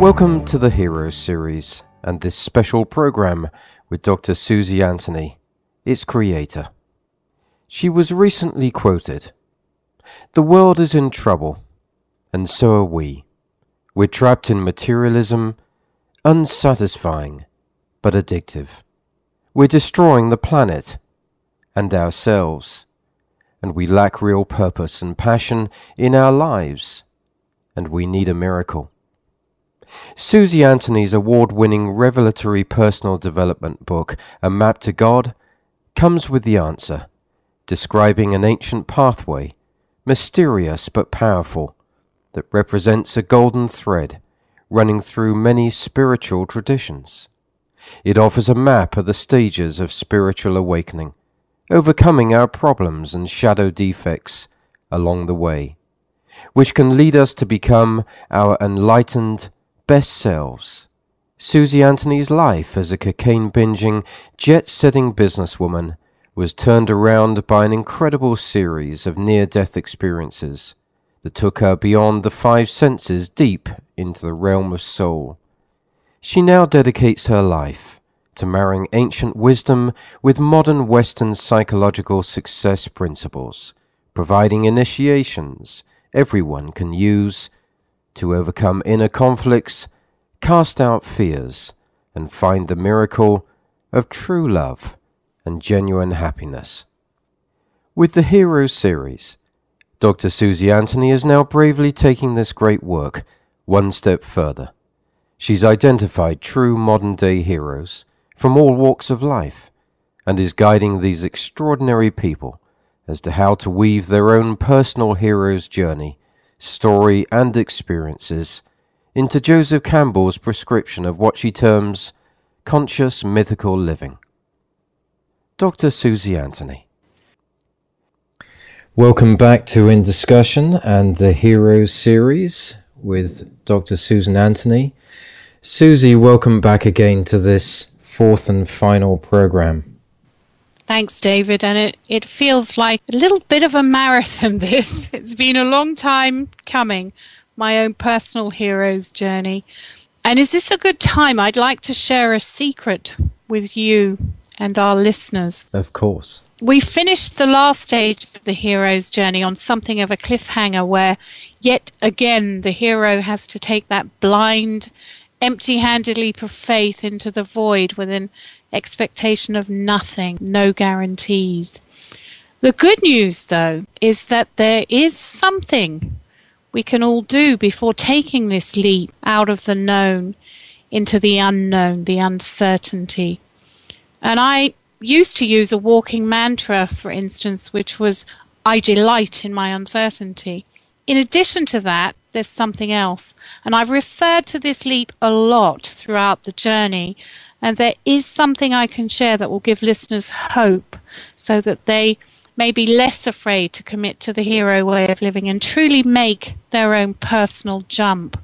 Welcome to the Heroes series and this special program with Dr. Susie Anthony, its creator. She was recently quoted The world is in trouble, and so are we. We're trapped in materialism, unsatisfying, but addictive. We're destroying the planet and ourselves, and we lack real purpose and passion in our lives, and we need a miracle. Susie Anthony's award winning revelatory personal development book, A Map to God, comes with the answer, describing an ancient pathway, mysterious but powerful, that represents a golden thread running through many spiritual traditions. It offers a map of the stages of spiritual awakening overcoming our problems and shadow defects along the way, which can lead us to become our enlightened best selves. Susie Anthony's life as a cocaine binging, jet setting businesswoman was turned around by an incredible series of near death experiences that took her beyond the five senses deep into the realm of soul. She now dedicates her life to marrying ancient wisdom with modern Western psychological success principles, providing initiations everyone can use to overcome inner conflicts, cast out fears, and find the miracle of true love and genuine happiness. With the Hero series, Dr. Susie Anthony is now bravely taking this great work one step further. She's identified true modern day heroes from all walks of life and is guiding these extraordinary people as to how to weave their own personal hero's journey, story, and experiences into Joseph Campbell's prescription of what she terms conscious mythical living. Dr. Susie Anthony. Welcome back to In Discussion and the Heroes series with Dr. Susan Anthony. Susie, welcome back again to this fourth and final program. Thanks, David. And it, it feels like a little bit of a marathon, this. It's been a long time coming, my own personal hero's journey. And is this a good time? I'd like to share a secret with you and our listeners. Of course. We finished the last stage of the hero's journey on something of a cliffhanger where, yet again, the hero has to take that blind empty handed leap of faith into the void with an expectation of nothing, no guarantees. The good news, though, is that there is something we can all do before taking this leap out of the known into the unknown, the uncertainty. And I used to use a walking mantra, for instance, which was, I delight in my uncertainty. In addition to that, there's something else. And I've referred to this leap a lot throughout the journey. And there is something I can share that will give listeners hope so that they may be less afraid to commit to the hero way of living and truly make their own personal jump.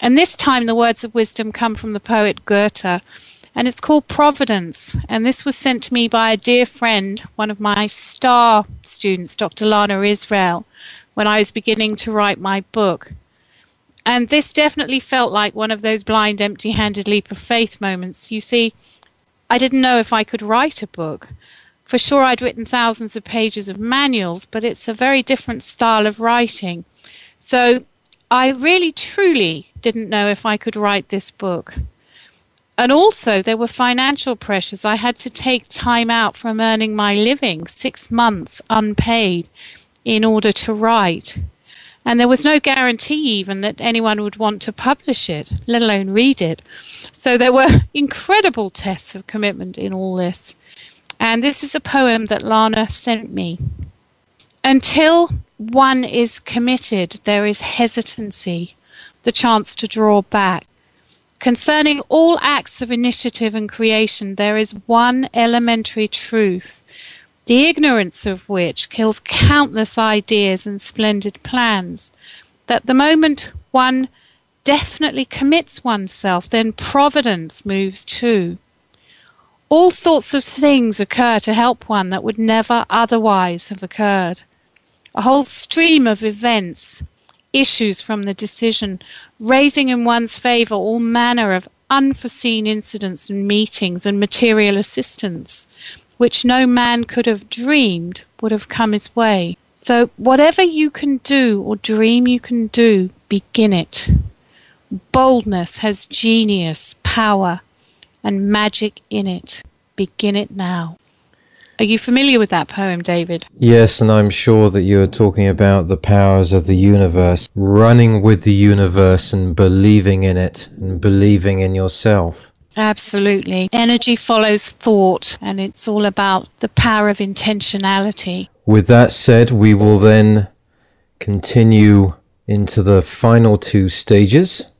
And this time the words of wisdom come from the poet Goethe, and it's called Providence. And this was sent to me by a dear friend, one of my star students, Dr. Lana Israel when I was beginning to write my book. And this definitely felt like one of those blind, empty handed leap of faith moments. You see, I didn't know if I could write a book. For sure, I'd written thousands of pages of manuals, but it's a very different style of writing. So I really, truly didn't know if I could write this book. And also, there were financial pressures. I had to take time out from earning my living, six months unpaid in order to write. And there was no guarantee even that anyone would want to publish it, let alone read it. So there were incredible tests of commitment in all this. And this is a poem that Lana sent me. Until one is committed, there is hesitancy, the chance to draw back. Concerning all acts of initiative and creation, there is one elementary truth, the ignorance of which kills countless ideas and splendid plans. That the moment one definitely commits oneself, then providence moves too. All sorts of things occur to help one that would never otherwise have occurred. A whole stream of events issues from the decision, raising in one's favour all manner of unforeseen incidents and meetings and material assistance, which no man could have dreamed would have come his way. So, whatever you can do or dream you can do, begin it. Boldness has genius, power, and magic in it. Begin it now. Are you familiar with that poem, David? Yes, and I'm sure that you are talking about the powers of the universe, running with the universe and believing in it and believing in yourself. Absolutely. Energy follows thought, and it's all about the power of intentionality. With that said, we will then continue into the final two stages.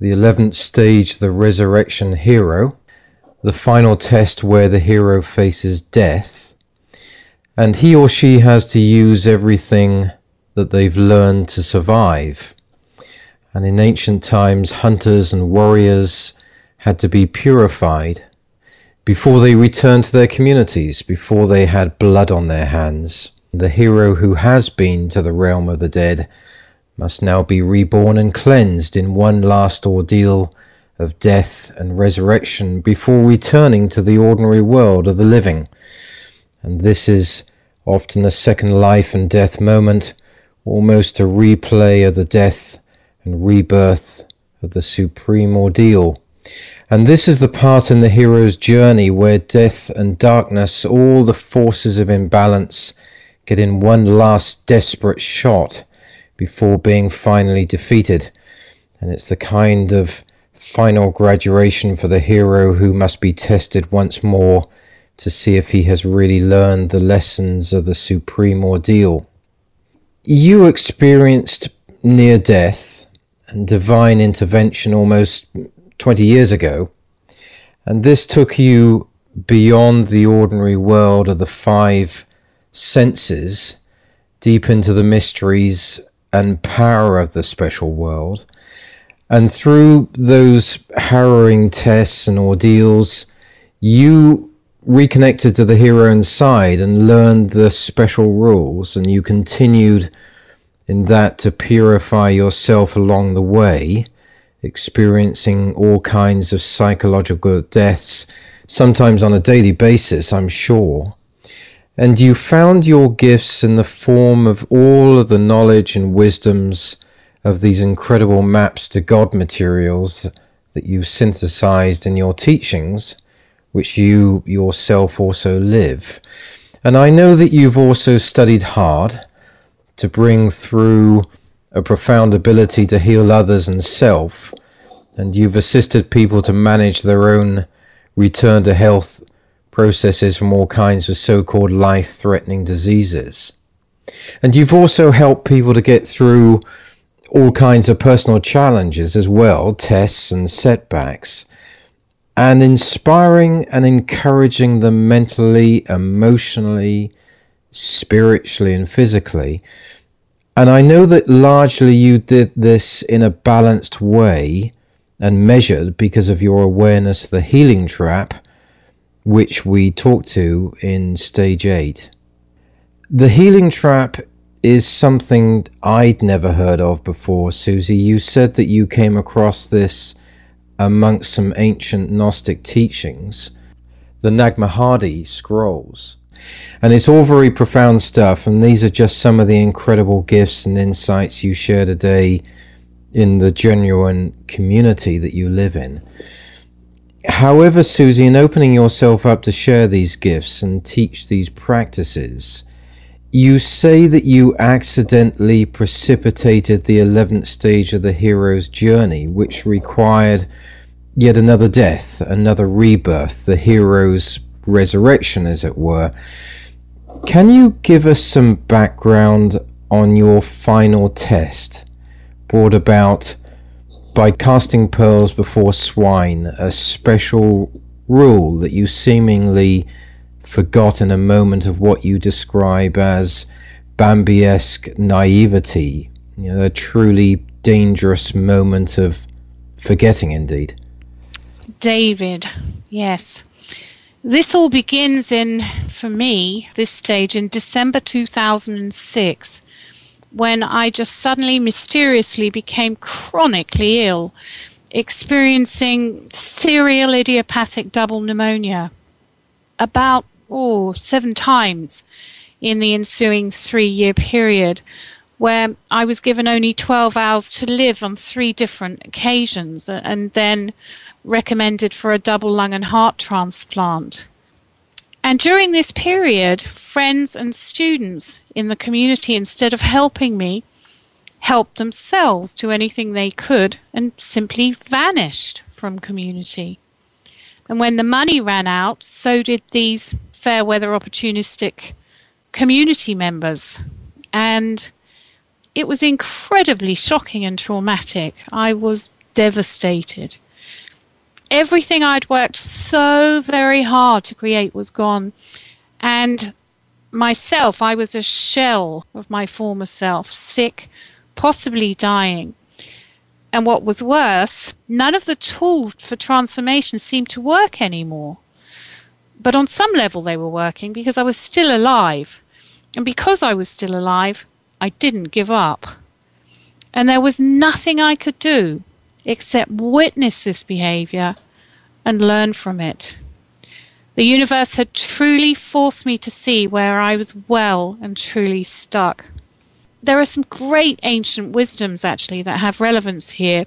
The 11th stage, the resurrection hero the final test where the hero faces death, and he or she has to use everything that they've learned to survive. And in ancient times, hunters and warriors had to be purified before they returned to their communities, before they had blood on their hands. The hero who has been to the realm of the dead must now be reborn and cleansed in one last ordeal of death and resurrection before returning to the ordinary world of the living. And this is often a second life and death moment, almost a replay of the death and rebirth of the supreme ordeal. And this is the part in the hero's journey where death and darkness, all the forces of imbalance, get in one last desperate shot before being finally defeated. And it's the kind of final graduation for the hero who must be tested once more to see if he has really learned the lessons of the supreme ordeal. You experienced near death and divine intervention almost 20 years ago, and this took you beyond the ordinary world of the five senses, deep into the mysteries and power of the special world. And through those harrowing tests and ordeals, you reconnected to the hero inside and learned the special rules, and you continued in that to purify yourself along the way, experiencing all kinds of psychological deaths, sometimes on a daily basis, I'm sure. And you found your gifts in the form of all of the knowledge and wisdoms of these incredible maps to God materials that you synthesized in your teachings, which you yourself also live. And I know that you've also studied hard to bring through a profound ability to heal others and self, and you've assisted people to manage their own return to health processes from all kinds of so called life threatening diseases. And you've also helped people to get through all kinds of personal challenges as well, tests and setbacks, and inspiring and encouraging them mentally, emotionally, spiritually, and physically. And I know that largely you did this in a balanced way and measured because of your awareness of the healing trap, which we talked to in stage eight. The healing trap is something I'd never heard of before, Susie. You said that you came across this amongst some ancient Gnostic teachings, the Nag Hammadi scrolls. And it's all very profound stuff, and these are just some of the incredible gifts and insights you share today in the genuine community that you live in. However, Susie, in opening yourself up to share these gifts and teach these practices, you say that you accidentally precipitated the 11th stage of the hero's journey, which required yet another death, another rebirth, the hero's resurrection, as it were. Can you give us some background on your final test brought about by casting pearls before swine, a special rule that you seemingly forgot in a moment of what you describe as Bambi-esque naivety, you know, a truly dangerous moment of forgetting indeed. David, yes. This all begins in, for me, this stage in December 2006, when I just suddenly mysteriously became chronically ill, experiencing serial idiopathic double pneumonia about, oh, seven times in the ensuing three year period, where I was given only 12 hours to live on three different occasions and then recommended for a double lung and heart transplant. And during this period, friends and students in the community, instead of helping me, helped themselves to anything they could and simply vanished from community. And when the money ran out, so did these fair weather opportunistic community members. And it was incredibly shocking and traumatic. I was devastated. Everything I'd worked so very hard to create was gone. And myself, I was a shell of my former self, sick, possibly dying. And what was worse, none of the tools for transformation seemed to work anymore. But on some level, they were working because I was still alive. And because I was still alive, I didn't give up. And there was nothing I could do except witness this behavior and learn from it. The universe had truly forced me to see where I was well and truly stuck. There are some great ancient wisdoms, actually, that have relevance here.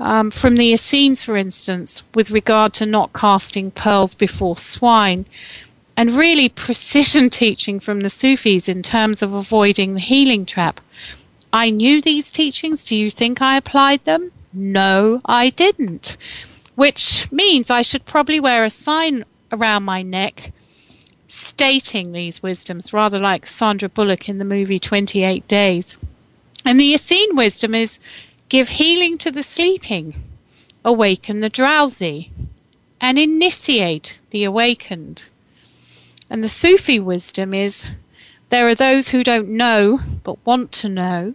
Um, from the Essenes, for instance, with regard to not casting pearls before swine, and really precision teaching from the Sufis in terms of avoiding the healing trap. I knew these teachings. Do you think I applied them? No, I didn't. Which means I should probably wear a sign around my neck stating these wisdoms, rather like Sandra Bullock in the movie 28 Days. And the Essene wisdom is give healing to the sleeping, awaken the drowsy, and initiate the awakened. And the Sufi wisdom is there are those who don't know but want to know,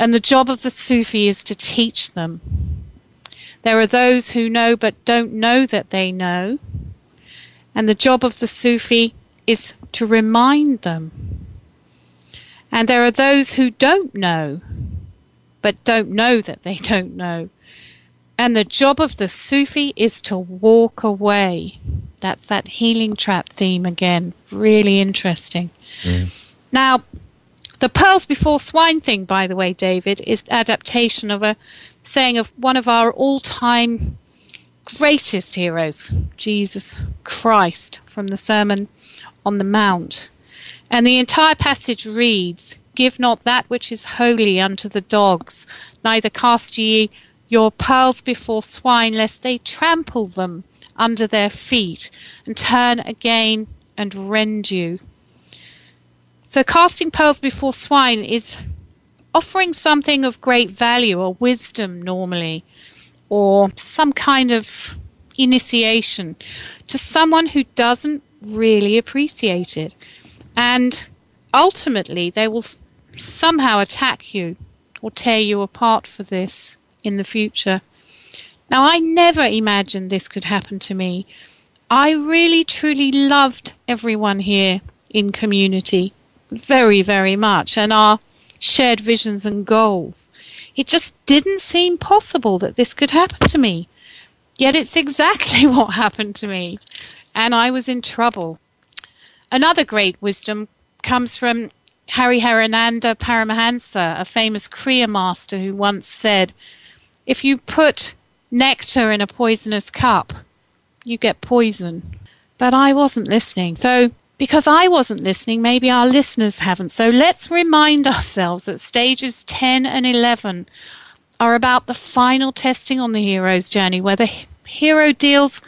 and the job of the Sufi is to teach them. There are those who know but don't know that they know, and the job of the Sufi is to remind them. And there are those who don't know but don't know that they don't know. And the job of the Sufi is to walk away. That's that healing trap theme again. Really interesting. Mm. Now, the pearls before swine thing, by the way, David, is adaptation of a saying of one of our all-time greatest heroes, Jesus Christ, from the Sermon on the Mount. And the entire passage reads, Give not that which is holy unto the dogs, neither cast ye your pearls before swine, lest they trample them under their feet and turn again and rend you. So, casting pearls before swine is offering something of great value or wisdom normally, or some kind of initiation to someone who doesn't really appreciate it. And ultimately, they will somehow attack you or tear you apart for this in the future. Now, I never imagined this could happen to me. I really, truly loved everyone here in community very, very much and our shared visions and goals. It just didn't seem possible that this could happen to me. Yet it's exactly what happened to me, and I was in trouble. Another great wisdom comes from Hariharananda Paramahansa, a famous Kriya master who once said, if you put nectar in a poisonous cup, you get poison. But I wasn't listening. So, because I wasn't listening, maybe our listeners haven't. So let's remind ourselves that stages 10 and 11 are about the final testing on the hero's journey, where the hero deals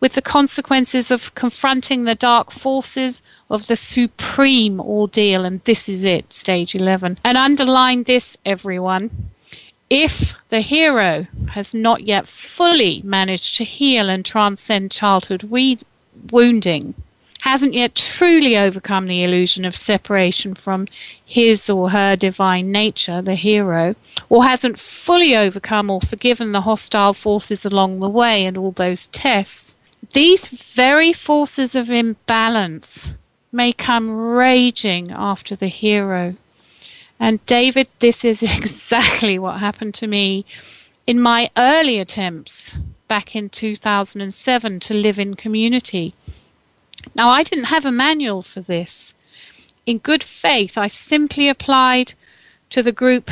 with the consequences of confronting the dark forces of the supreme ordeal, and this is it, stage 11. And underline this, everyone. If the hero has not yet fully managed to heal and transcend childhood we- wounding, hasn't yet truly overcome the illusion of separation from his or her divine nature, the hero, or hasn't fully overcome or forgiven the hostile forces along the way and all those tests, these very forces of imbalance may come raging after the hero. And David, this is exactly what happened to me in my early attempts back in 2007 to live in community. Now, I didn't have a manual for this. In good faith, I simply applied to the group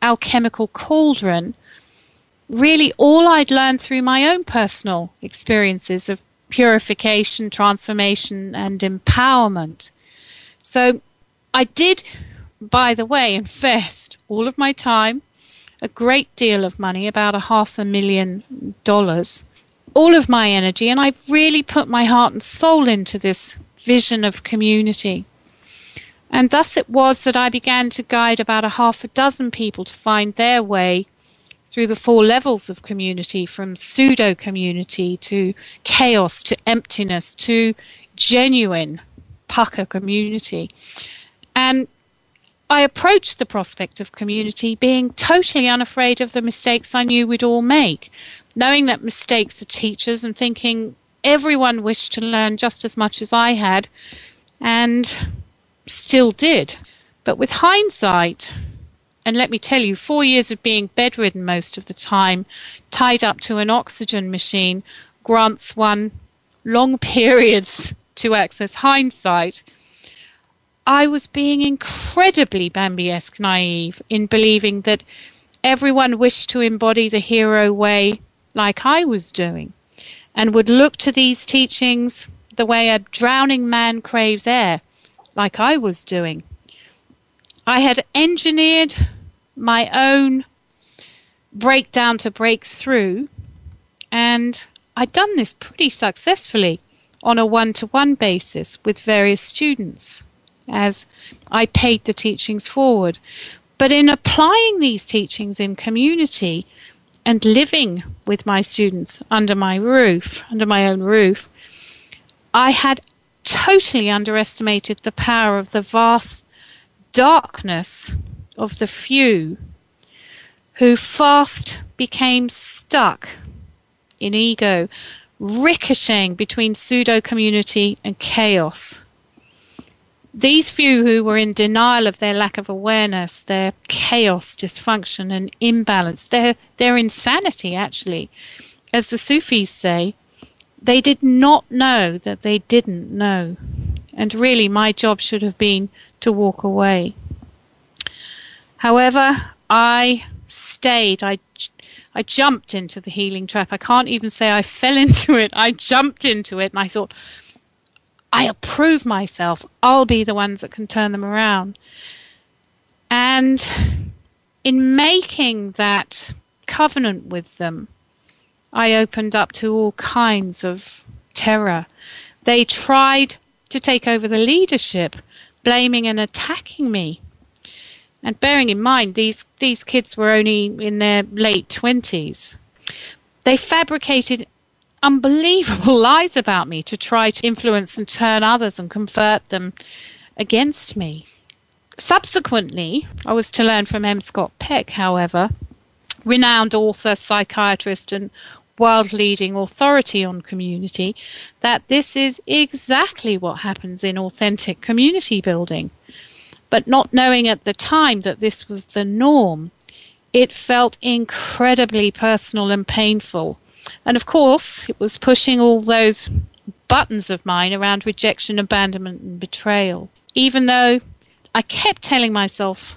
Alchemical Cauldron really all I'd learned through my own personal experiences of purification, transformation, and empowerment. So I did, by the way, invest all of my time, a great deal of money, about a half a million dollars, all of my energy, and I really put my heart and soul into this vision of community. And thus it was that I began to guide about a half a dozen people to find their way through the four levels of community from pseudo community to chaos to emptiness to genuine pucker community. And I approached the prospect of community being totally unafraid of the mistakes I knew we'd all make knowing that mistakes are teachers and thinking everyone wished to learn just as much as I had and still did. But with hindsight, and let me tell you, four years of being bedridden most of the time, tied up to an oxygen machine, grants one long periods to access hindsight. I was being incredibly Bambi esque naive in believing that everyone wished to embody the hero way like I was doing, and would look to these teachings the way a drowning man craves air, like I was doing. I had engineered my own breakdown to break through, and I'd done this pretty successfully on a one to one basis with various students as I paid the teachings forward. But in applying these teachings in community, and living with my students under my roof, under my own roof, I had totally underestimated the power of the vast darkness of the few who fast became stuck in ego, ricocheting between pseudo community and chaos these few who were in denial of their lack of awareness, their chaos, dysfunction, and imbalance, their, their insanity, actually, as the Sufis say, they did not know that they didn't know. And really, my job should have been to walk away. However, I stayed. I, I jumped into the healing trap. I can't even say I fell into it. I jumped into it and I thought, I approve myself. I'll be the ones that can turn them around. And in making that covenant with them, I opened up to all kinds of terror. They tried to take over the leadership, blaming and attacking me. And bearing in mind, these, these kids were only in their late 20s. They fabricated unbelievable lies about me to try to influence and turn others and convert them against me. Subsequently, I was to learn from M. Scott Peck, however, renowned author, psychiatrist, and world leading authority on community, that this is exactly what happens in authentic community building. But not knowing at the time that this was the norm, it felt incredibly personal and painful and of course, it was pushing all those buttons of mine around rejection, abandonment, and betrayal. Even though I kept telling myself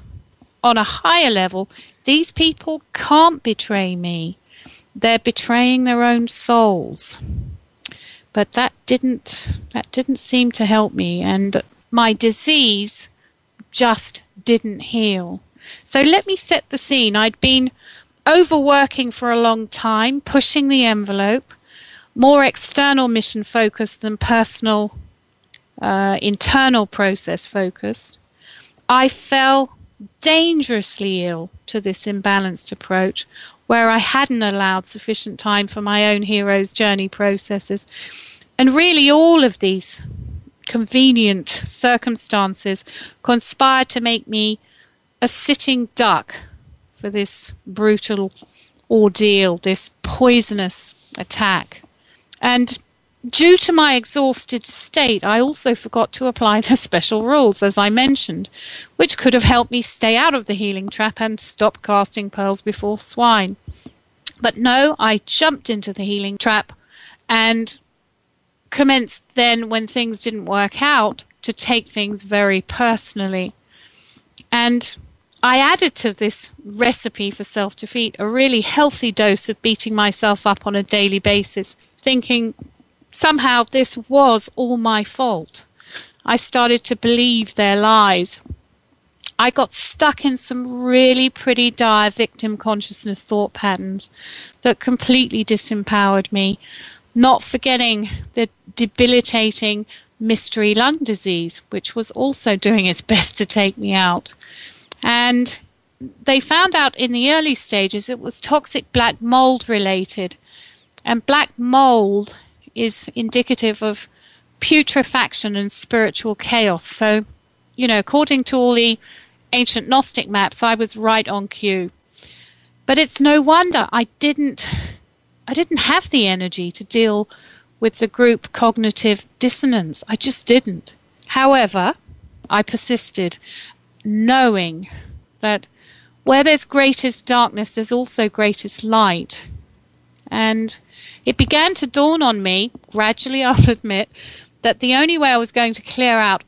on a higher level, these people can't betray me. They're betraying their own souls. But that didn't that didn't seem to help me and my disease just didn't heal. So let me set the scene. I'd been overworking for a long time, pushing the envelope. more external mission focused than personal, uh, internal process focused. I fell dangerously ill to this imbalanced approach where I hadn't allowed sufficient time for my own hero's journey processes. And really, all of these convenient circumstances conspired to make me a sitting duck for this brutal ordeal, this poisonous attack. And due to my exhausted state, I also forgot to apply the special rules, as I mentioned, which could have helped me stay out of the healing trap and stop casting pearls before swine. But no, I jumped into the healing trap and commenced then, when things didn't work out, to take things very personally. And I added to this recipe for self defeat a really healthy dose of beating myself up on a daily basis, thinking somehow this was all my fault. I started to believe their lies. I got stuck in some really pretty dire victim consciousness thought patterns that completely disempowered me, not forgetting the debilitating mystery lung disease, which was also doing its best to take me out. And they found out in the early stages it was toxic black mold related. And black mold is indicative of putrefaction and spiritual chaos. So, you know, according to all the ancient Gnostic maps, I was right on cue. But it's no wonder I didn't I didn't have the energy to deal with the group cognitive dissonance. I just didn't. However, I persisted knowing that where there's greatest darkness, there's also greatest light. And it began to dawn on me, gradually I'll admit, that the only way I was going to clear out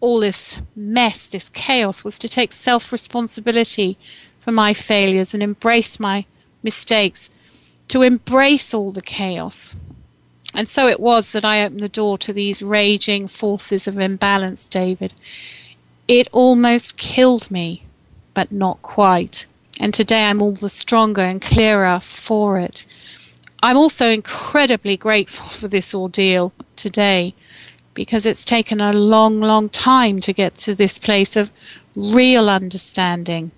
all this mess, this chaos, was to take self responsibility for my failures and embrace my mistakes, to embrace all the chaos. And so it was that I opened the door to these raging forces of imbalance, David. It almost killed me, but not quite. And today I'm all the stronger and clearer for it. I'm also incredibly grateful for this ordeal today because it's taken a long, long time to get to this place of real understanding.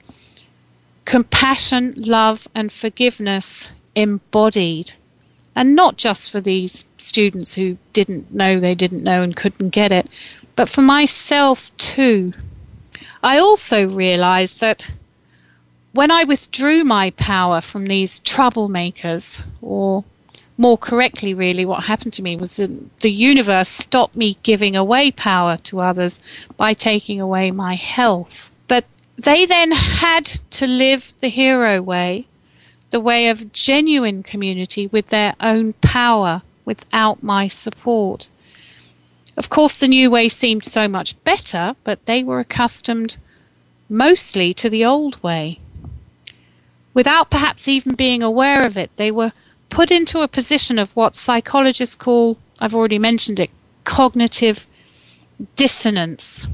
Compassion, love, and forgiveness embodied. And not just for these students who didn't know they didn't know and couldn't get it, but for myself too. I also realized that when I withdrew my power from these troublemakers, or more correctly, really, what happened to me was that the universe stopped me giving away power to others by taking away my health. But they then had to live the hero way, the way of genuine community with their own power without my support. Of course, the new way seemed so much better, but they were accustomed mostly to the old way. Without perhaps even being aware of it, they were put into a position of what psychologists call, I've already mentioned it, cognitive dissonance.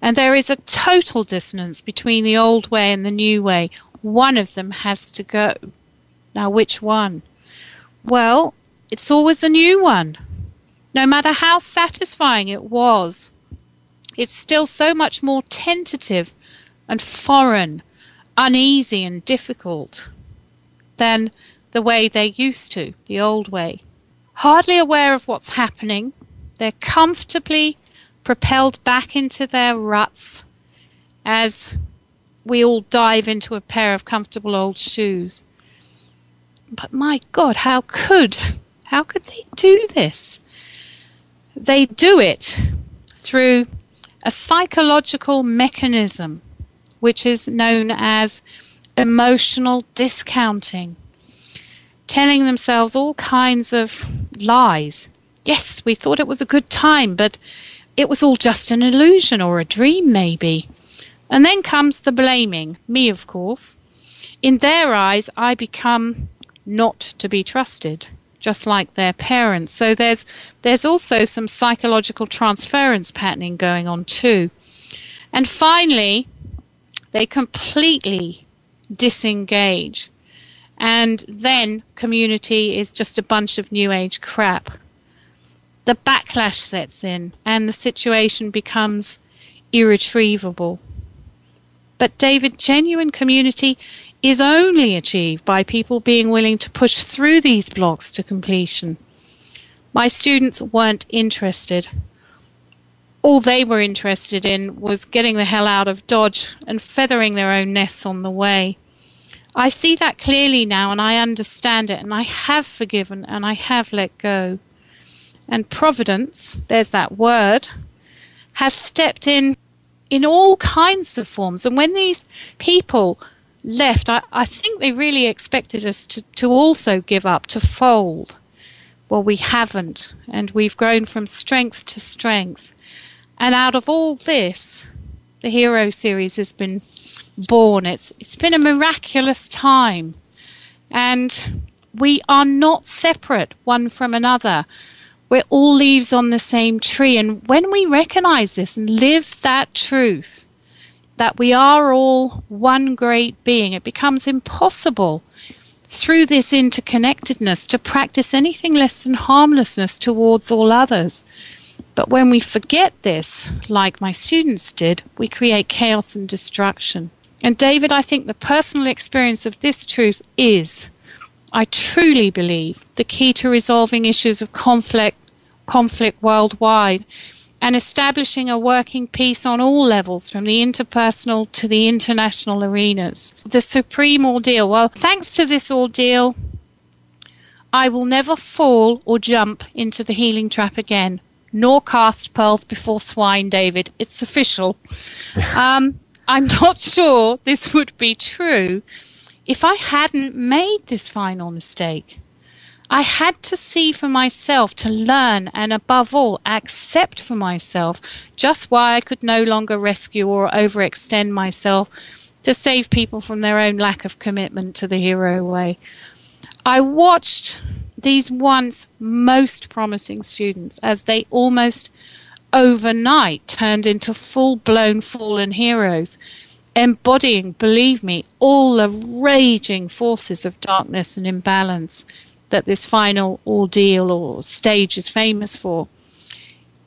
And there is a total dissonance between the old way and the new way. One of them has to go. Now, which one? Well, it's always the new one. No matter how satisfying it was, it's still so much more tentative and foreign, uneasy and difficult than the way they used to, the old way. Hardly aware of what's happening, they're comfortably propelled back into their ruts as we all dive into a pair of comfortable old shoes. But my God, how could, how could they do this? They do it through a psychological mechanism which is known as emotional discounting, telling themselves all kinds of lies. Yes, we thought it was a good time, but it was all just an illusion or a dream, maybe. And then comes the blaming, me, of course. In their eyes, I become not to be trusted, just like their parents. So there's there's also some psychological transference patterning going on too. And finally, they completely disengage and then community is just a bunch of new age crap. The backlash sets in, and the situation becomes irretrievable. But, David, genuine community is only achieved by people being willing to push through these blocks to completion. My students weren't interested. All they were interested in was getting the hell out of Dodge and feathering their own nests on the way. I see that clearly now and I understand it and I have forgiven and I have let go. And Providence, there's that word, has stepped in in all kinds of forms. And when these people left, I, I think they really expected us to, to also give up, to fold. Well, we haven't, and we've grown from strength to strength. And out of all this, the Hero series has been born. It's it's been a miraculous time, and we are not separate one from another. We're all leaves on the same tree, and when we recognize this and live that truth, that we are all one great being, it becomes impossible through this interconnectedness to practice anything less than harmlessness towards all others. But when we forget this, like my students did, we create chaos and destruction. And David, I think the personal experience of this truth is, I truly believe, the key to resolving issues of conflict, conflict worldwide and establishing a working peace on all levels, from the interpersonal to the international arenas. The supreme ordeal. Well, thanks to this ordeal, I will never fall or jump into the healing trap again, nor cast pearls before swine, David. It's official. um, I'm not sure this would be true if I hadn't made this final mistake. I had to see for myself, to learn, and above all, accept for myself just why I could no longer rescue or overextend myself to save people from their own lack of commitment to the hero way. I watched these once most promising students as they almost overnight turned into full blown fallen heroes, embodying, believe me, all the raging forces of darkness and imbalance that this final ordeal or stage is famous for.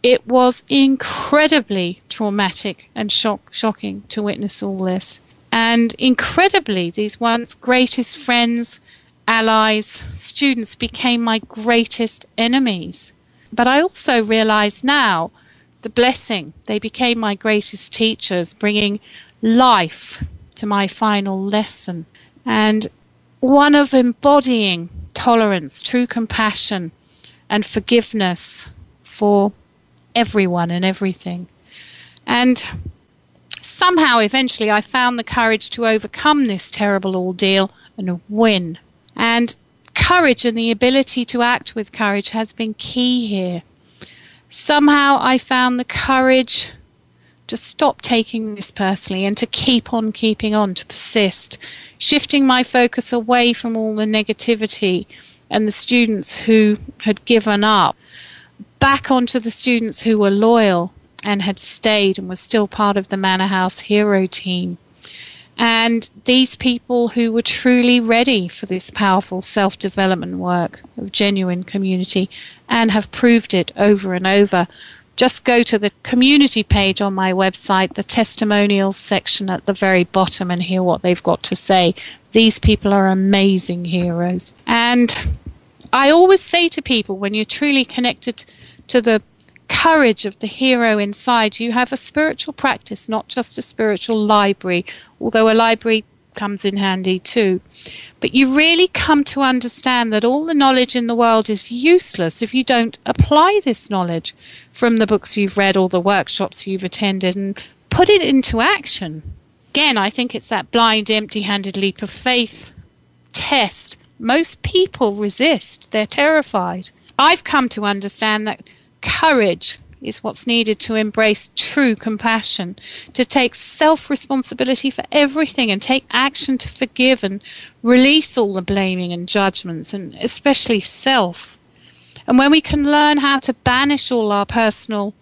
It was incredibly traumatic and shock, shocking to witness all this. And incredibly, these once greatest friends, allies, students became my greatest enemies. But I also realize now the blessing. They became my greatest teachers, bringing life to my final lesson. And one of embodying tolerance, true compassion, and forgiveness for everyone and everything. And somehow, eventually, I found the courage to overcome this terrible ordeal and win. And courage and the ability to act with courage has been key here. Somehow, I found the courage to stop taking this personally and to keep on keeping on, to persist, shifting my focus away from all the negativity and the students who had given up back onto the students who were loyal and had stayed and were still part of the Manor House hero team. And these people who were truly ready for this powerful self development work of genuine community and have proved it over and over just go to the community page on my website, the testimonials section at the very bottom, and hear what they've got to say. These people are amazing heroes. And I always say to people when you're truly connected to the courage of the hero inside, you have a spiritual practice, not just a spiritual library, although a library comes in handy too. But you really come to understand that all the knowledge in the world is useless if you don't apply this knowledge from the books you've read or the workshops you've attended and put it into action. Again, I think it's that blind, empty handed leap of faith test. Most people resist, they're terrified. I've come to understand that courage is what's needed to embrace true compassion, to take self responsibility for everything and take action to forgive and release all the blaming and judgments, and especially self. And when we can learn how to banish all our personal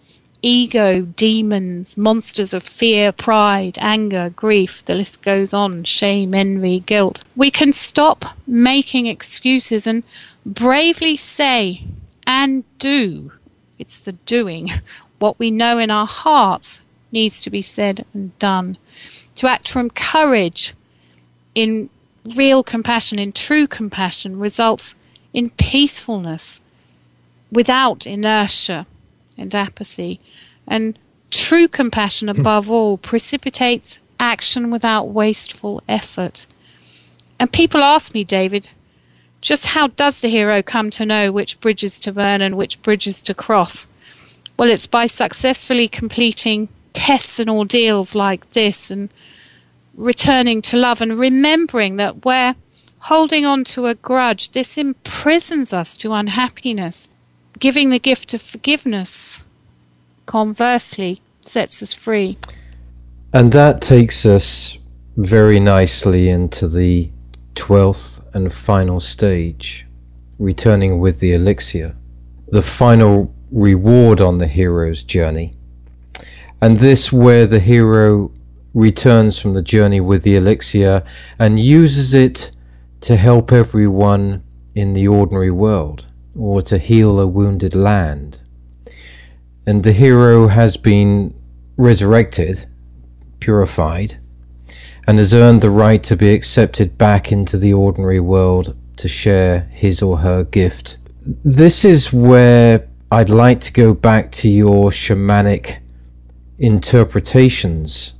ego, demons, monsters of fear, pride, anger, grief, the list goes on, shame, envy, guilt. We can stop making excuses and bravely say and do, it's the doing, what we know in our hearts needs to be said and done. To act from courage in real compassion, in true compassion, results in peacefulness without inertia and apathy. And true compassion, hmm. above all, precipitates action without wasteful effort. And people ask me, David, just how does the hero come to know which bridges to burn and which bridges to cross? Well, it's by successfully completing tests and ordeals like this and returning to love and remembering that we're holding on to a grudge, this imprisons us to unhappiness. Giving the gift of forgiveness, conversely, sets us free. And that takes us very nicely into the twelfth and final stage, returning with the elixir, the final reward on the hero's journey. And this where the hero returns from the journey with the elixir and uses it to help everyone in the ordinary world or to heal a wounded land. And the hero has been resurrected, purified, and has earned the right to be accepted back into the ordinary world to share his or her gift. This is where I'd like to go back to your shamanic interpretations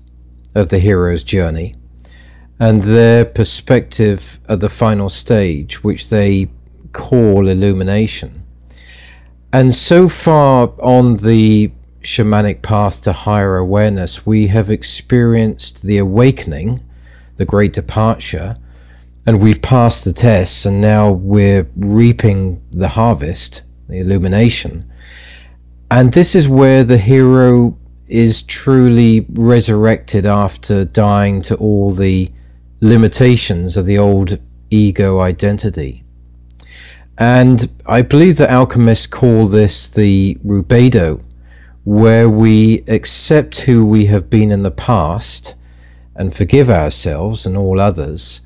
of the hero's journey and their perspective at the final stage, which they call illumination. And so far on the shamanic path to higher awareness, we have experienced the awakening, the great departure, and we've passed the tests, and now we're reaping the harvest, the illumination. And this is where the hero is truly resurrected after dying to all the limitations of the old ego identity. And I believe that alchemists call this the rubedo, where we accept who we have been in the past and forgive ourselves and all others.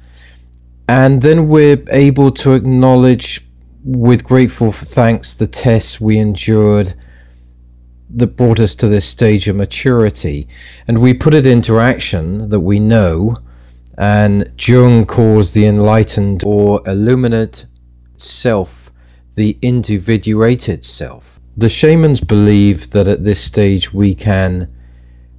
And then we're able to acknowledge with grateful thanks the tests we endured that brought us to this stage of maturity. And we put it into action that we know. And Jung calls the enlightened or illuminate self, the individuated self. The shamans believe that at this stage we can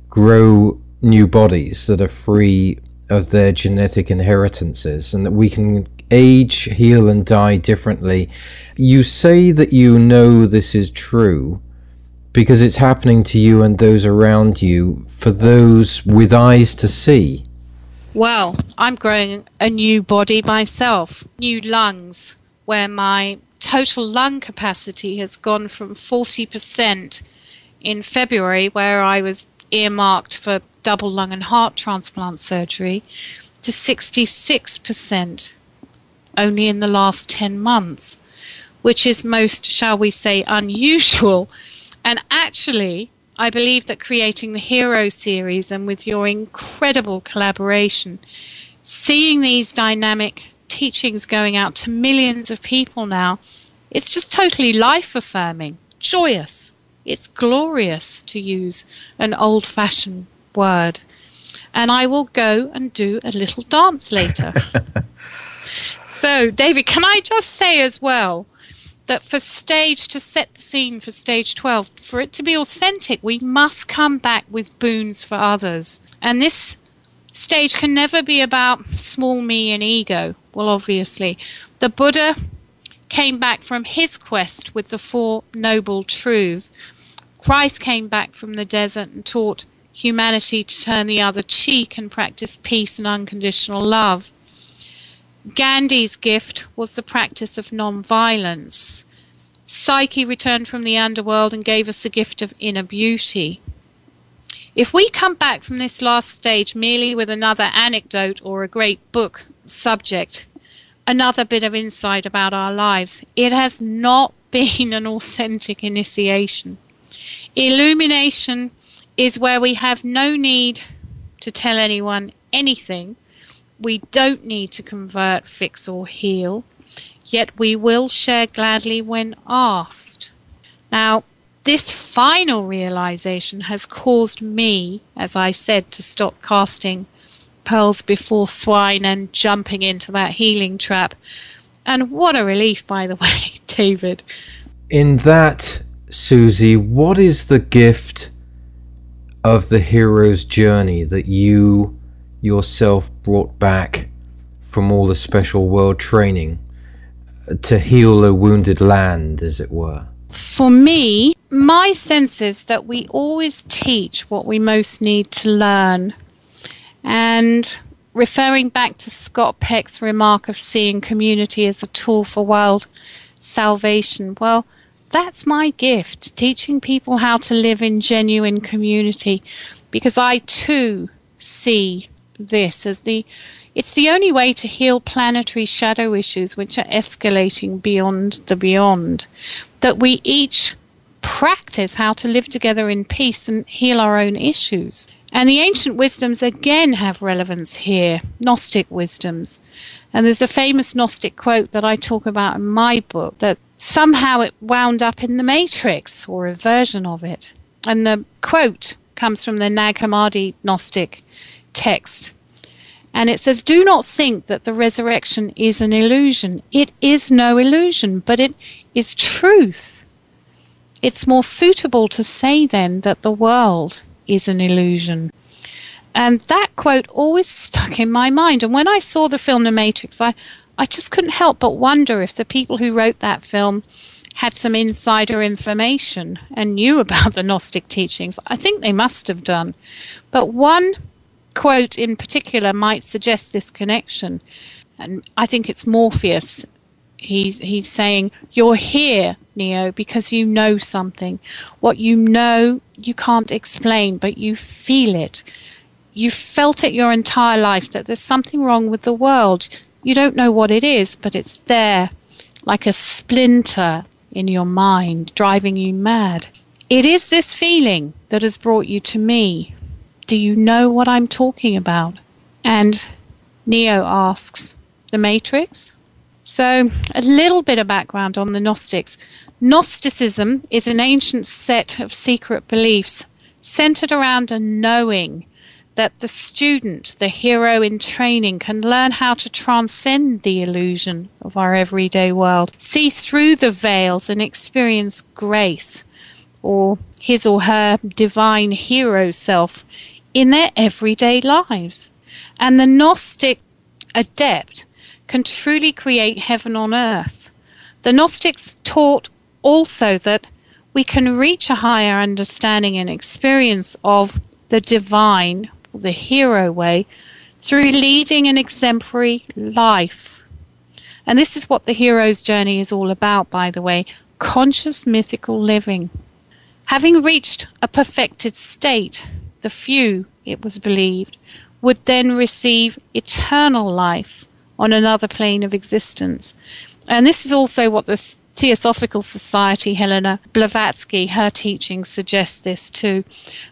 grow new bodies that are free of their genetic inheritances and that we can age, heal, and die differently. You say that you know this is true because it's happening to you and those around you for those with eyes to see. Well, I'm growing a new body myself, new lungs, where my total lung capacity has gone from 40% in February, where I was earmarked for double lung and heart transplant surgery, to 66% only in the last 10 months, which is most, shall we say, unusual. And actually, I believe that creating the Hero series and with your incredible collaboration, seeing these dynamic teachings going out to millions of people now, it's just totally life affirming, joyous. It's glorious to use an old fashioned word. And I will go and do a little dance later. so, David, can I just say as well that for stage to set the scene for stage 12, for it to be authentic, we must come back with boons for others. And this stage can never be about small me and ego. Well, obviously, the Buddha came back from his quest with the Four Noble Truths. Christ came back from the desert and taught humanity to turn the other cheek and practice peace and unconditional love. Gandhi's gift was the practice of non-violence. Psyche returned from the underworld and gave us the gift of inner beauty. If we come back from this last stage merely with another anecdote or a great book subject, another bit of insight about our lives, it has not been an authentic initiation. Illumination is where we have no need to tell anyone anything. We don't need to convert, fix, or heal, yet we will share gladly when asked. Now, this final realization has caused me, as I said, to stop casting pearls before swine and jumping into that healing trap. And what a relief, by the way, David. In that, Susie, what is the gift of the hero's journey that you yourself brought back from all the special world training uh, to heal a wounded land, as it were? For me, my sense is that we always teach what we most need to learn. And referring back to Scott Peck's remark of seeing community as a tool for world salvation, well, that's my gift, teaching people how to live in genuine community, because I too see this as the it's the only way to heal planetary shadow issues which are escalating beyond the beyond. That we each practice how to live together in peace and heal our own issues. And the ancient wisdoms again have relevance here, Gnostic wisdoms. And there's a famous Gnostic quote that I talk about in my book that somehow it wound up in the Matrix or a version of it. And the quote comes from the Nag Hammadi Gnostic text. And it says, Do not think that the resurrection is an illusion. It is no illusion, but it is truth. It's more suitable to say then that the world is an illusion. And that quote always stuck in my mind. And when I saw the film The Matrix, I, I just couldn't help but wonder if the people who wrote that film had some insider information and knew about the Gnostic teachings. I think they must have done. But one quote in particular might suggest this connection. And I think it's Morpheus. He's, he's saying, You're here, Neo, because you know something. What you know, you can't explain, but you feel it. You've felt it your entire life that there's something wrong with the world. You don't know what it is, but it's there, like a splinter in your mind, driving you mad. It is this feeling that has brought you to me, do you know what I'm talking about? And Neo asks, The Matrix? So, a little bit of background on the Gnostics. Gnosticism is an ancient set of secret beliefs centered around a knowing that the student, the hero in training, can learn how to transcend the illusion of our everyday world, see through the veils and experience grace, or his or her divine hero self in their everyday lives. And the Gnostic adept can truly create heaven on earth. The Gnostics taught also that we can reach a higher understanding and experience of the divine, the hero way, through leading an exemplary life. And this is what the hero's journey is all about, by the way conscious mythical living. Having reached a perfected state, the few, it was believed, would then receive eternal life on another plane of existence. And this is also what the Theosophical Society, Helena Blavatsky, her teaching suggests this too.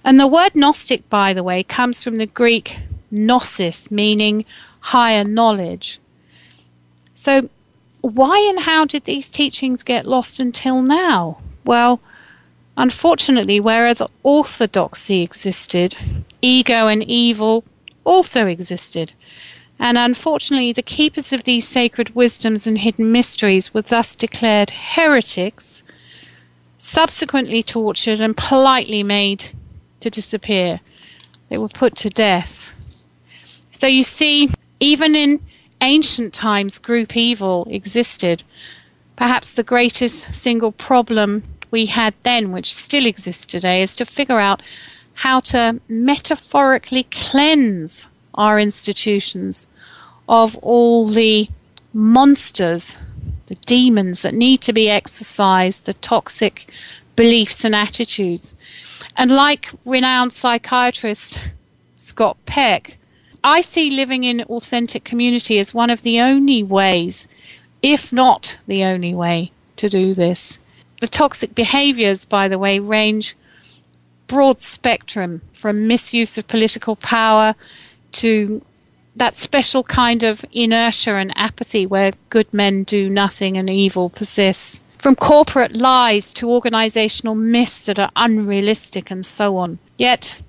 And the word Gnostic, by the way, comes from the Greek gnosis, meaning higher knowledge. So, why and how did these teachings get lost until now? Well, Unfortunately, where the orthodoxy existed, ego and evil also existed. And unfortunately, the keepers of these sacred wisdoms and hidden mysteries were thus declared heretics, subsequently tortured, and politely made to disappear. They were put to death. So you see, even in ancient times, group evil existed. Perhaps the greatest single problem we had then, which still exists today, is to figure out how to metaphorically cleanse our institutions of all the monsters, the demons that need to be exorcised, the toxic beliefs and attitudes. And like renowned psychiatrist Scott Peck, I see living in authentic community as one of the only ways, if not the only way, to do this. The toxic behaviors, by the way, range broad spectrum from misuse of political power to that special kind of inertia and apathy where good men do nothing and evil persists. From corporate lies to organizational myths that are unrealistic and so on. Yet,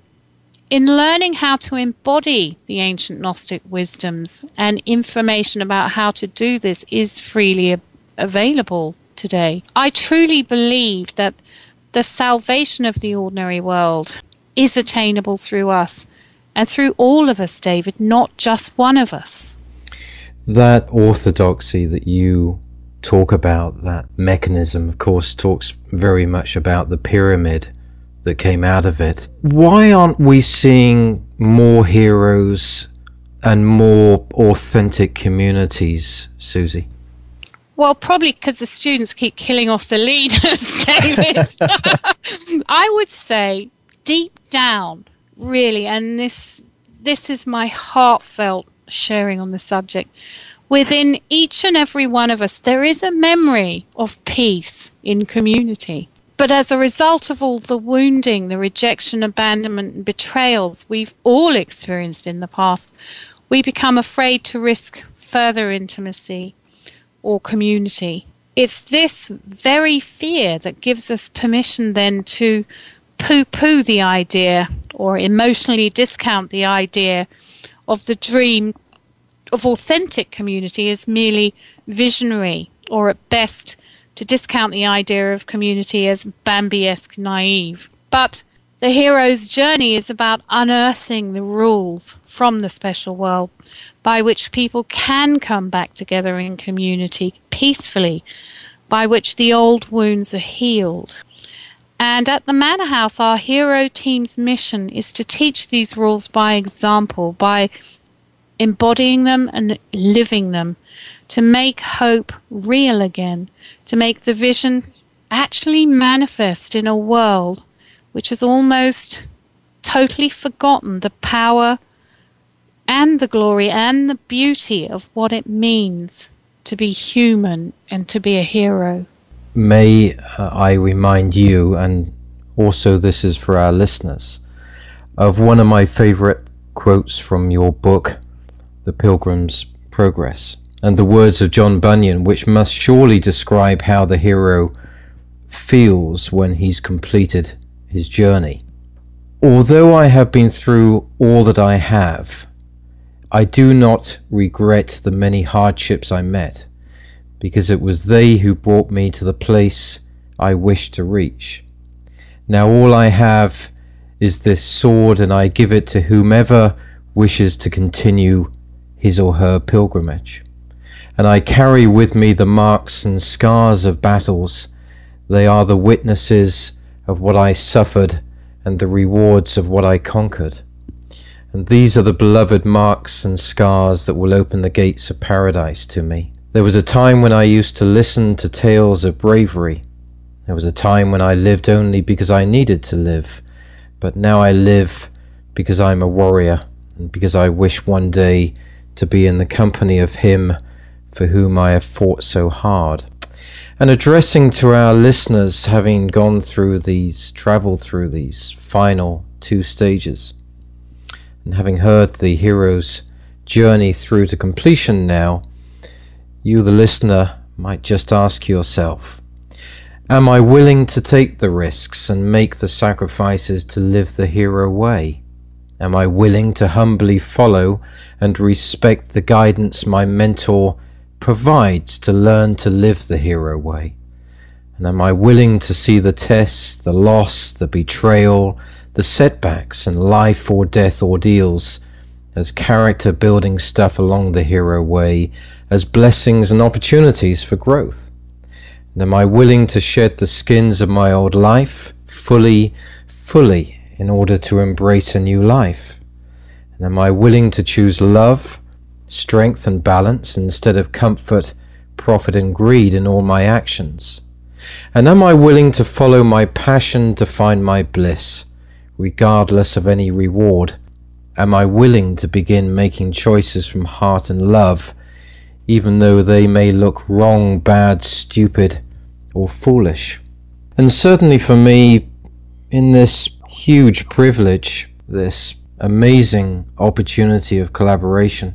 in learning how to embody the ancient Gnostic wisdoms and information about how to do this is freely available today, I truly believe that the salvation of the ordinary world is attainable through us and through all of us, David, not just one of us. That orthodoxy that you talk about, that mechanism, of course, talks very much about the pyramid that came out of it. Why aren't we seeing more heroes and more authentic communities, Susie? Well, probably because the students keep killing off the leaders, David. I would say deep down, really, and this this is my heartfelt sharing on the subject. Within each and every one of us, there is a memory of peace in community. But as a result of all the wounding, the rejection, abandonment, and betrayals we've all experienced in the past, we become afraid to risk further intimacy or community. It's this very fear that gives us permission then to poo poo the idea or emotionally discount the idea of the dream of authentic community as merely visionary or at best to discount the idea of community as Bambi esque naive. But the hero's journey is about unearthing the rules from the special world by which people can come back together in community peacefully, by which the old wounds are healed. And at the Manor House, our hero team's mission is to teach these rules by example, by embodying them and living them, to make hope real again, to make the vision actually manifest in a world which has almost totally forgotten the power and the glory and the beauty of what it means to be human and to be a hero. May uh, I remind you, and also this is for our listeners, of one of my favorite quotes from your book, The Pilgrim's Progress, and the words of John Bunyan, which must surely describe how the hero feels when he's completed his journey. Although I have been through all that I have, I do not regret the many hardships I met, because it was they who brought me to the place I wished to reach. Now all I have is this sword, and I give it to whomever wishes to continue his or her pilgrimage. And I carry with me the marks and scars of battles. They are the witnesses of what I suffered and the rewards of what I conquered. And these are the beloved marks and scars that will open the gates of paradise to me. There was a time when I used to listen to tales of bravery. There was a time when I lived only because I needed to live. But now I live because I'm a warrior and because I wish one day to be in the company of him for whom I have fought so hard. And addressing to our listeners, having gone through these, traveled through these final two stages, and having heard the hero's journey through to completion now, you, the listener, might just ask yourself Am I willing to take the risks and make the sacrifices to live the hero way? Am I willing to humbly follow and respect the guidance my mentor provides to learn to live the hero way? And am I willing to see the tests, the loss, the betrayal, the setbacks and life or death ordeals as character building stuff along the hero way, as blessings and opportunities for growth? And am I willing to shed the skins of my old life fully, fully in order to embrace a new life? And am I willing to choose love, strength, and balance instead of comfort, profit, and greed in all my actions? And am I willing to follow my passion to find my bliss? regardless of any reward? Am I willing to begin making choices from heart and love, even though they may look wrong, bad, stupid, or foolish? And certainly for me, in this huge privilege, this amazing opportunity of collaboration,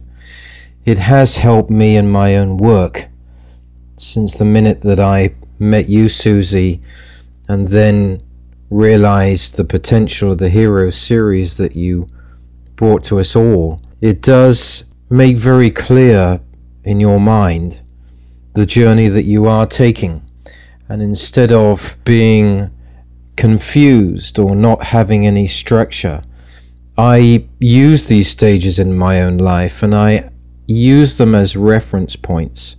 it has helped me in my own work. Since the minute that I met you, Susie, and then realized the potential of the Hero series that you brought to us all, it does make very clear in your mind the journey that you are taking. And instead of being confused or not having any structure, I use these stages in my own life and I use them as reference points.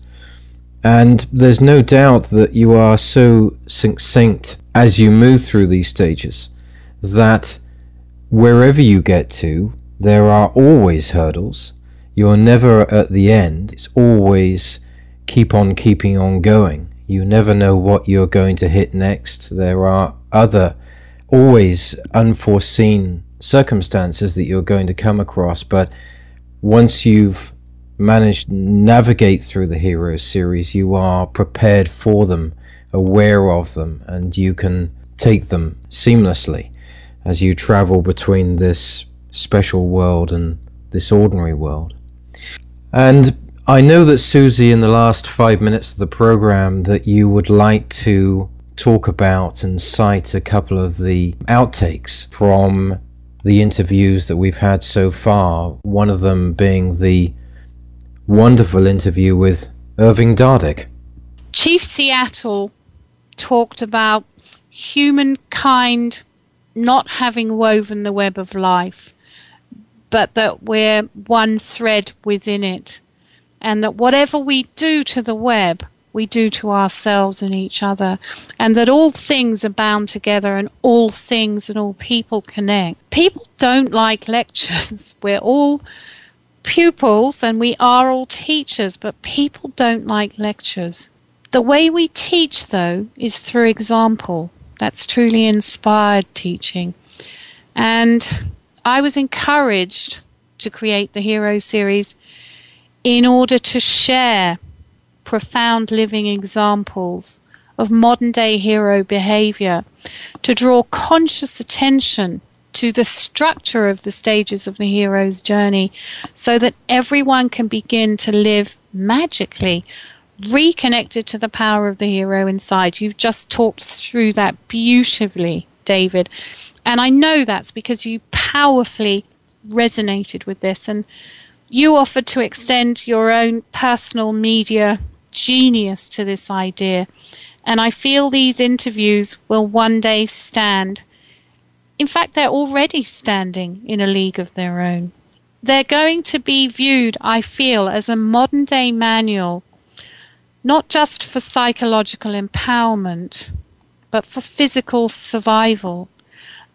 And there's no doubt that you are so succinct as you move through these stages that wherever you get to, there are always hurdles. You're never at the end. It's always keep on keeping on going. You never know what you're going to hit next. There are other, always unforeseen circumstances that you're going to come across, but once you've managed to navigate through the Heroes series, you are prepared for them, aware of them, and you can take them seamlessly as you travel between this special world and this ordinary world. And I know that Susie, in the last five minutes of the program, that you would like to talk about and cite a couple of the outtakes from the interviews that we've had so far. One of them being the wonderful interview with Irving Dardick. Chief Seattle talked about humankind not having woven the web of life, but that we're one thread within it and that whatever we do to the web, we do to ourselves and each other, and that all things are bound together and all things and all people connect. People don't like lectures. We're all pupils and we are all teachers, but people don't like lectures. The way we teach, though, is through example. That's truly inspired teaching. And I was encouraged to create the Hero series in order to share profound living examples of modern day hero behavior, to draw conscious attention to the structure of the stages of the hero's journey so that everyone can begin to live magically reconnected to the power of the hero inside. You've just talked through that beautifully, David. And I know that's because you powerfully resonated with this and you offered to extend your own personal media genius to this idea. And I feel these interviews will one day stand. In fact, they're already standing in a league of their own. They're going to be viewed, I feel, as a modern day manual, not just for psychological empowerment, but for physical survival.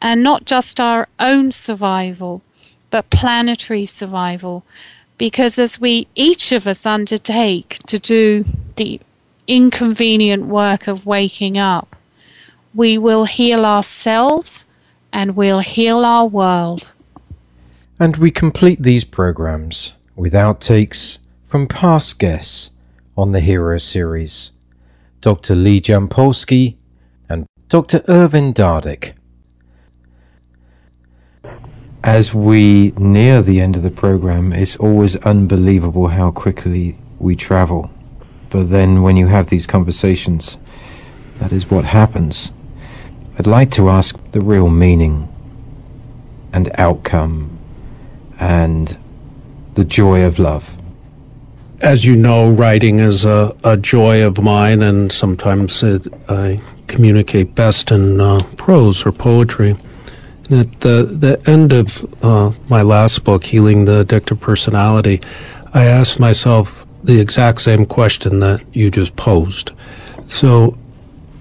And not just our own survival, but planetary survival. Because as we, each of us, undertake to do the inconvenient work of waking up, we will heal ourselves and we'll heal our world. And we complete these programs with outtakes from past guests on the Hero series Dr. Lee Jampolsky and Dr. Irving Dardick. As we near the end of the program, it's always unbelievable how quickly we travel. But then when you have these conversations, that is what happens. I'd like to ask the real meaning and outcome and the joy of love. As you know, writing is a, a joy of mine, and sometimes it, I communicate best in uh, prose or poetry. At the, the end of uh, my last book, Healing the Addictive Personality, I asked myself the exact same question that you just posed. So,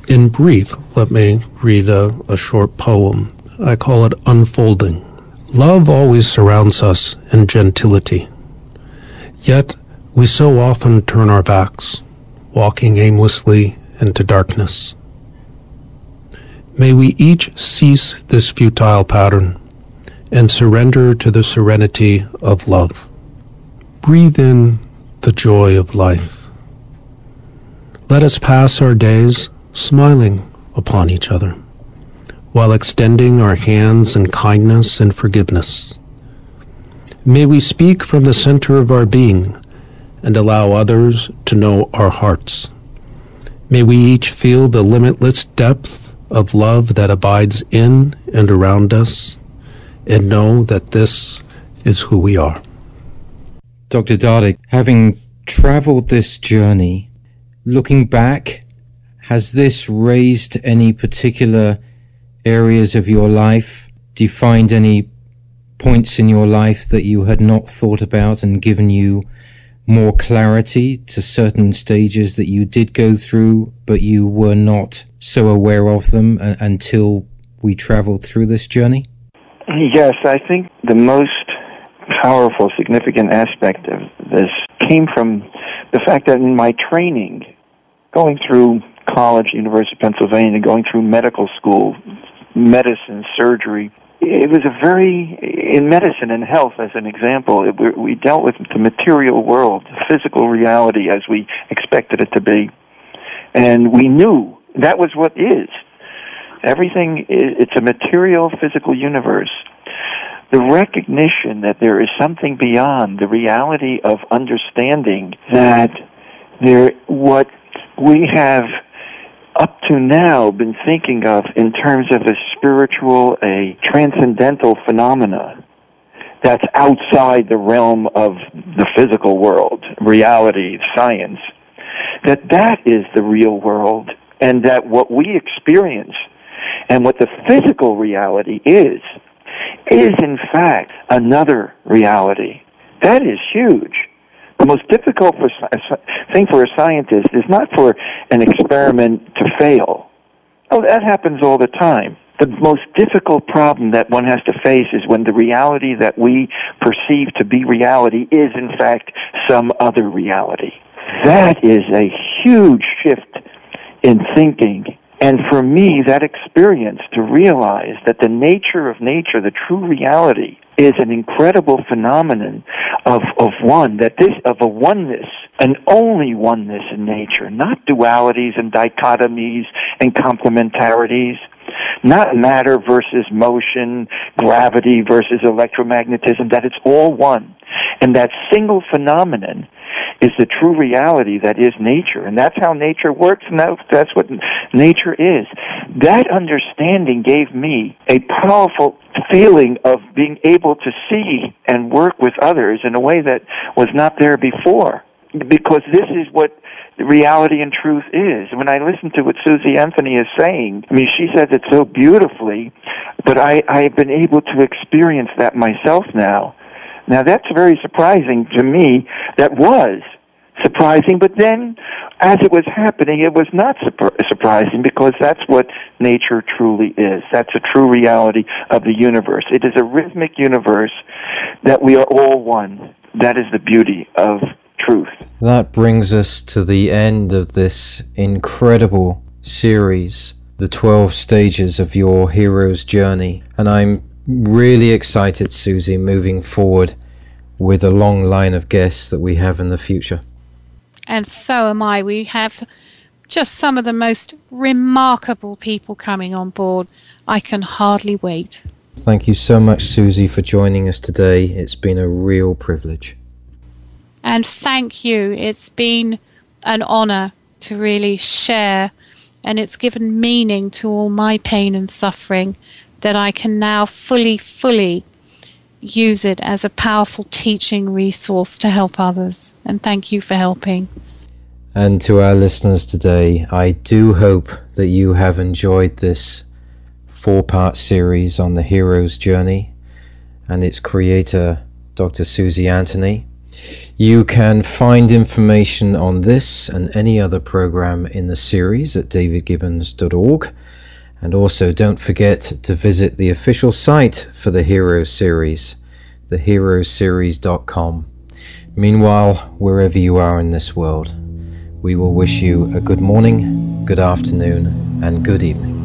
in brief, let me read a, a short poem. I call it Unfolding. Love always surrounds us in gentility. Yet, we so often turn our backs, walking aimlessly into darkness. May we each cease this futile pattern and surrender to the serenity of love. Breathe in the joy of life. Let us pass our days smiling upon each other, while extending our hands in kindness and forgiveness. May we speak from the center of our being and allow others to know our hearts. May we each feel the limitless depth of love that abides in and around us and know that this is who we are. Dr. Dardick, having traveled this journey, looking back, has this raised any particular areas of your life? Defined any points in your life that you had not thought about and given you more clarity to certain stages that you did go through, but you were not so aware of them uh, until we traveled through this journey? Yes, I think the most powerful, significant aspect of this came from the fact that in my training, going through college, University of Pennsylvania, going through medical school, medicine, surgery, it was a very in medicine and health as an example it, we, we dealt with the material world the physical reality as we expected it to be. And we knew that was what is. Everything is, it's a material physical universe. The recognition that there is something beyond the reality of understanding that there what we have up to now been thinking of in terms of a spiritual, a transcendental phenomena that's outside the realm of the physical world, reality, science, that that is the real world and that what we experience and what the physical reality is, is in fact another reality. That is huge. The most difficult for, thing for a scientist is not for an experiment to fail. Oh, that happens all the time. The most difficult problem that one has to face is when the reality that we perceive to be reality is in fact some other reality. That is a huge shift in thinking and for me, that experience to realize that the nature of nature, the true reality, is an incredible phenomenon of, of one, that this, of a oneness, an only oneness in nature, not dualities and dichotomies and complementarities, not matter versus motion, gravity versus electromagnetism, that it's all one. And that single phenomenon is the true reality that is nature. And that's how nature works, and that, that's what nature is. That understanding gave me a powerful feeling of being able to see and work with others in a way that was not there before. Because this is what reality and truth is. When I listen to what Susie Anthony is saying, I mean, she says it so beautifully, but I, I've been able to experience that myself now. Now that's very surprising to me. That was surprising, but then as it was happening, it was not surprising because that's what nature truly is. That's a true reality of the universe. It is a rhythmic universe that we are all one. That is the beauty of truth. That brings us to the end of this incredible series, The 12 Stages of Your Hero's Journey. And I'm really excited, Susie, moving forward with a long line of guests that we have in the future. And so am I. We have just some of the most remarkable people coming on board. I can hardly wait. Thank you so much, Susie, for joining us today. It's been a real privilege. And thank you. It's been an honor to really share, and it's given meaning to all my pain and suffering that I can now fully, fully use it as a powerful teaching resource to help others. And thank you for helping. And to our listeners today, I do hope that you have enjoyed this four part series on the hero's journey and its creator, Dr. Susie Anthony. You can find information on this and any other program in the series at davidgibbons.org. And also, don't forget to visit the official site for the Hero series, theheroesseries.com. Meanwhile, wherever you are in this world, we will wish you a good morning, good afternoon, and good evening.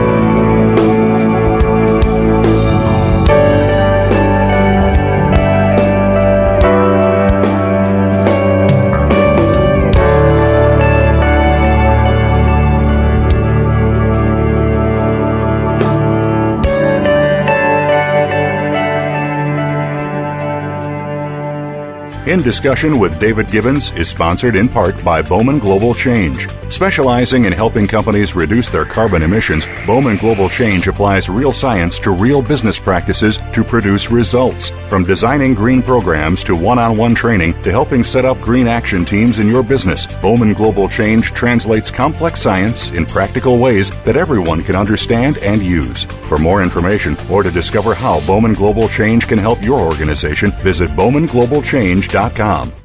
In Discussion with David Gibbons is sponsored in part by Bowman Global Change. Specializing in helping companies reduce their carbon emissions, Bowman Global Change applies real science to real business practices to produce results. From designing green programs to one on one training to helping set up green action teams in your business, Bowman Global Change translates complex science in practical ways that everyone can understand and use. For more information or to discover how Bowman Global Change can help your organization, visit bowmanglobalchange.com.